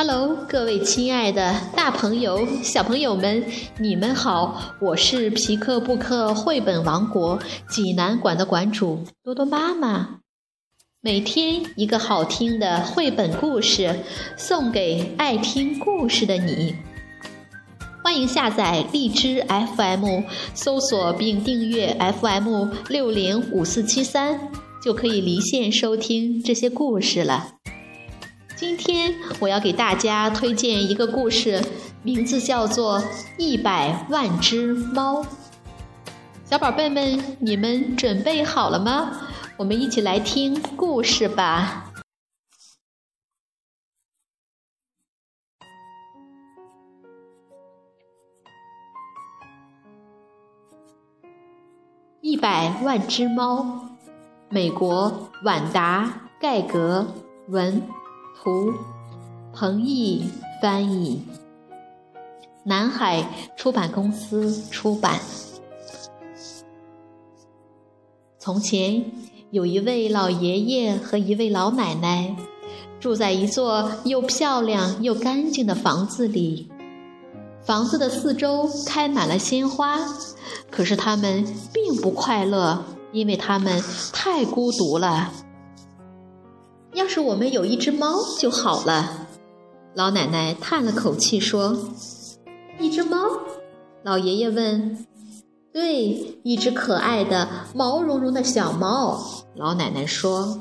Hello，各位亲爱的大朋友、小朋友们，你们好！我是皮克布克绘本王国济南馆的馆主多多妈妈。每天一个好听的绘本故事，送给爱听故事的你。欢迎下载荔枝 FM，搜索并订阅 FM 六零五四七三，就可以离线收听这些故事了。今天我要给大家推荐一个故事，名字叫做《一百万只猫》。小宝贝们，你们准备好了吗？我们一起来听故事吧。一百万只猫，美国晚达盖格文。图，彭毅翻译，南海出版公司出版。从前有一位老爷爷和一位老奶奶，住在一座又漂亮又干净的房子里。房子的四周开满了鲜花，可是他们并不快乐，因为他们太孤独了。要是我们有一只猫就好了，老奶奶叹了口气说：“一只猫？”老爷爷问：“对，一只可爱的毛茸茸的小猫。”老奶奶说：“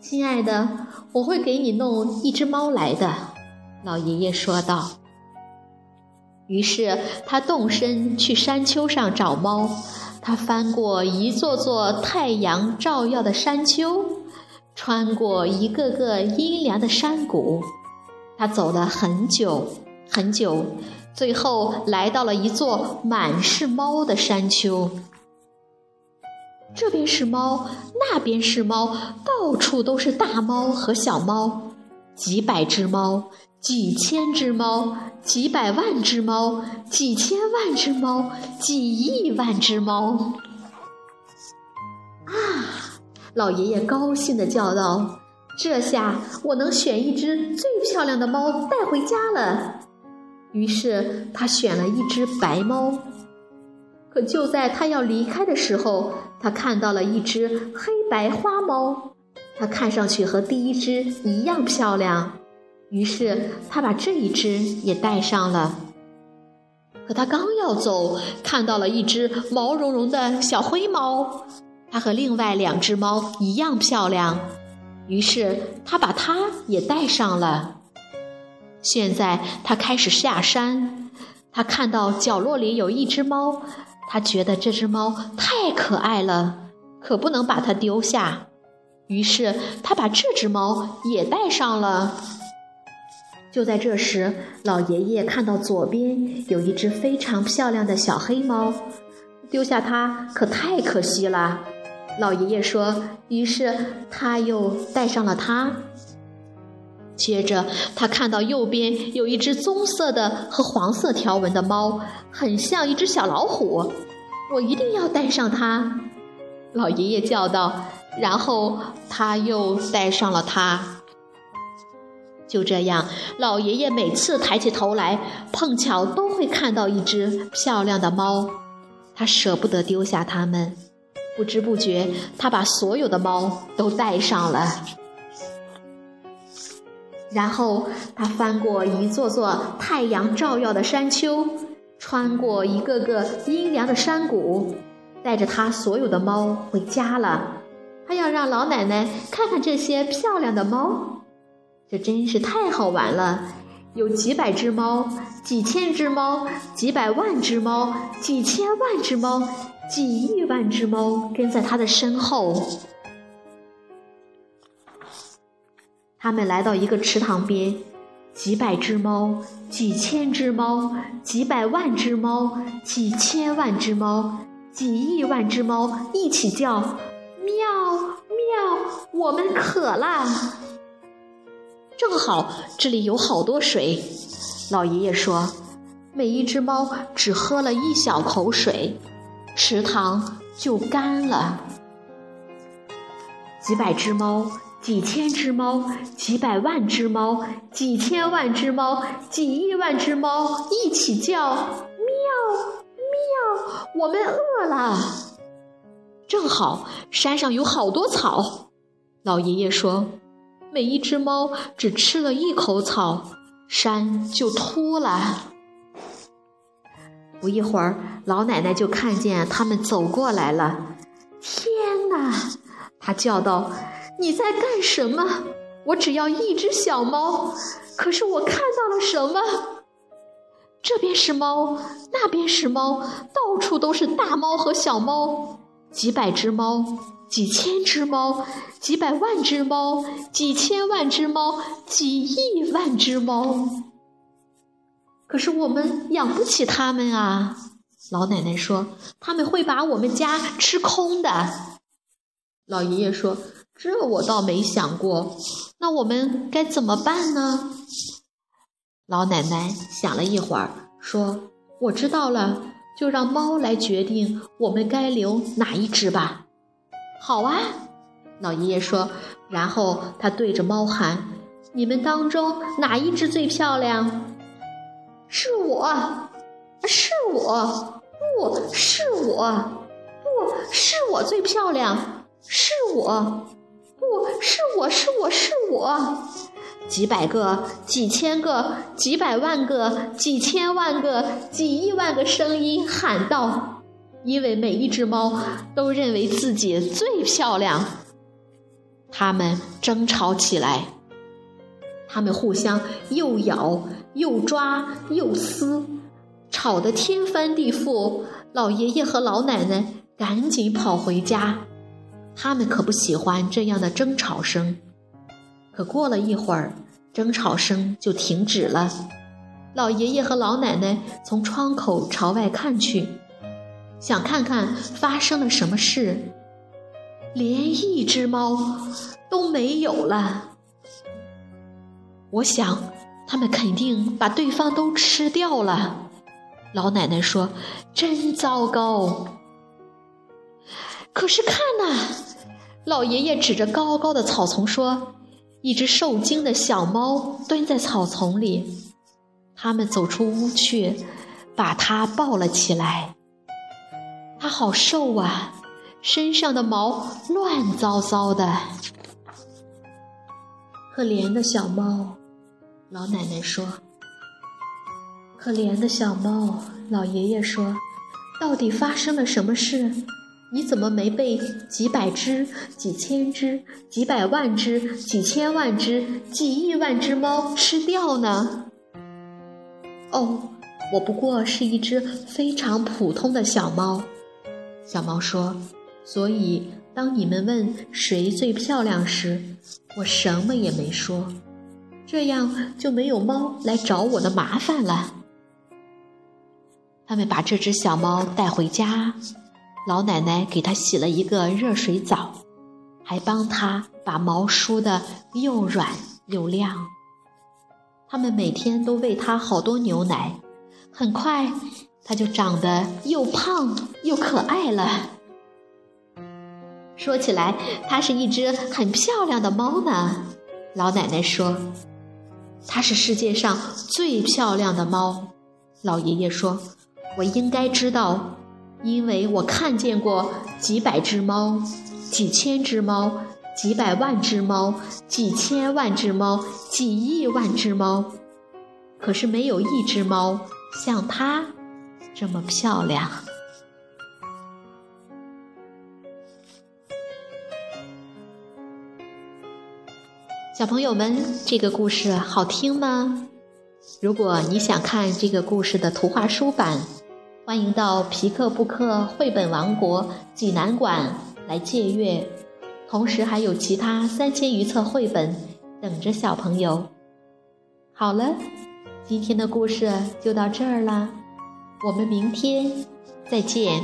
亲爱的，我会给你弄一只猫来的。”老爷爷说道。于是他动身去山丘上找猫，他翻过一座座太阳照耀的山丘。穿过一个个阴凉的山谷，他走了很久很久，最后来到了一座满是猫的山丘。这边是猫，那边是猫，到处都是大猫和小猫，几百只猫，几千只猫，几百万只猫，几千万只猫，几亿万只猫。啊老爷爷高兴地叫道：“这下我能选一只最漂亮的猫带回家了。”于是他选了一只白猫。可就在他要离开的时候，他看到了一只黑白花猫，它看上去和第一只一样漂亮。于是他把这一只也带上了。可他刚要走，看到了一只毛茸茸的小灰猫。它和另外两只猫一样漂亮，于是他把它也带上了。现在他开始下山，他看到角落里有一只猫，他觉得这只猫太可爱了，可不能把它丢下。于是他把这只猫也带上了。就在这时，老爷爷看到左边有一只非常漂亮的小黑猫，丢下它可太可惜了。老爷爷说：“于是他又带上了它。接着，他看到右边有一只棕色的和黄色条纹的猫，很像一只小老虎。我一定要带上它。”老爷爷叫道。然后他又带上了它。就这样，老爷爷每次抬起头来，碰巧都会看到一只漂亮的猫。他舍不得丢下它们。不知不觉，他把所有的猫都带上了。然后，他翻过一座座太阳照耀的山丘，穿过一个个阴凉的山谷，带着他所有的猫回家了。他要让老奶奶看看这些漂亮的猫，这真是太好玩了！有几百只猫，几千只猫，几百万只猫，几千万只猫。几亿万只猫跟在他的身后，他们来到一个池塘边，几百只猫，几千只猫，几百万只猫，几千万只猫，几亿万只猫一起叫：“喵喵，我们渴啦！”正好这里有好多水，老爷爷说：“每一只猫只喝了一小口水。”池塘就干了，几百只猫，几千只猫，几百万只猫，几千万只猫，几亿万只猫一起叫：“喵，喵！我们饿了。”正好山上有好多草，老爷爷说：“每一只猫只吃了一口草，山就秃了。”不一会儿，老奶奶就看见他们走过来了。天哪！她叫道：“你在干什么？我只要一只小猫，可是我看到了什么？这边是猫，那边是猫，到处都是大猫和小猫，几百只猫，几千只猫，几百万只猫，几千万只猫，几亿万只猫。”可是我们养不起它们啊！老奶奶说：“他们会把我们家吃空的。”老爷爷说：“这我倒没想过。那我们该怎么办呢？”老奶奶想了一会儿，说：“我知道了，就让猫来决定我们该留哪一只吧。”好啊！老爷爷说，然后他对着猫喊：“你们当中哪一只最漂亮？”是我，是我，不是我，不是我最漂亮，是我，不是我是我是我，几百个、几千个、几百万个、几千万个、几亿万个声音喊道：“因为每一只猫都认为自己最漂亮。”它们争吵起来。他们互相又咬又抓又撕，吵得天翻地覆。老爷爷和老奶奶赶紧跑回家，他们可不喜欢这样的争吵声。可过了一会儿，争吵声就停止了。老爷爷和老奶奶从窗口朝外看去，想看看发生了什么事，连一只猫都没有了。我想，他们肯定把对方都吃掉了。老奶奶说：“真糟糕。”可是看呐，老爷爷指着高高的草丛说：“一只受惊的小猫蹲在草丛里。”他们走出屋去，把它抱了起来。它好瘦啊，身上的毛乱糟糟的。可怜的小猫。老奶奶说：“可怜的小猫。”老爷爷说：“到底发生了什么事？你怎么没被几百只、几千只、几百万只、几千万只、几亿万只猫吃掉呢？”哦，我不过是一只非常普通的小猫。小猫说：“所以，当你们问谁最漂亮时，我什么也没说。”这样就没有猫来找我的麻烦了。他们把这只小猫带回家，老奶奶给它洗了一个热水澡，还帮它把毛梳得又软又亮。他们每天都喂它好多牛奶，很快它就长得又胖又可爱了。说起来，它是一只很漂亮的猫呢。老奶奶说。它是世界上最漂亮的猫，老爷爷说：“我应该知道，因为我看见过几百只猫，几千只猫，几百万只猫，几千万只猫，几亿万只猫，可是没有一只猫像它这么漂亮。”小朋友们，这个故事好听吗？如果你想看这个故事的图画书版，欢迎到皮克布克绘本王国济南馆来借阅。同时还有其他三千余册绘本等着小朋友。好了，今天的故事就到这儿啦，我们明天再见。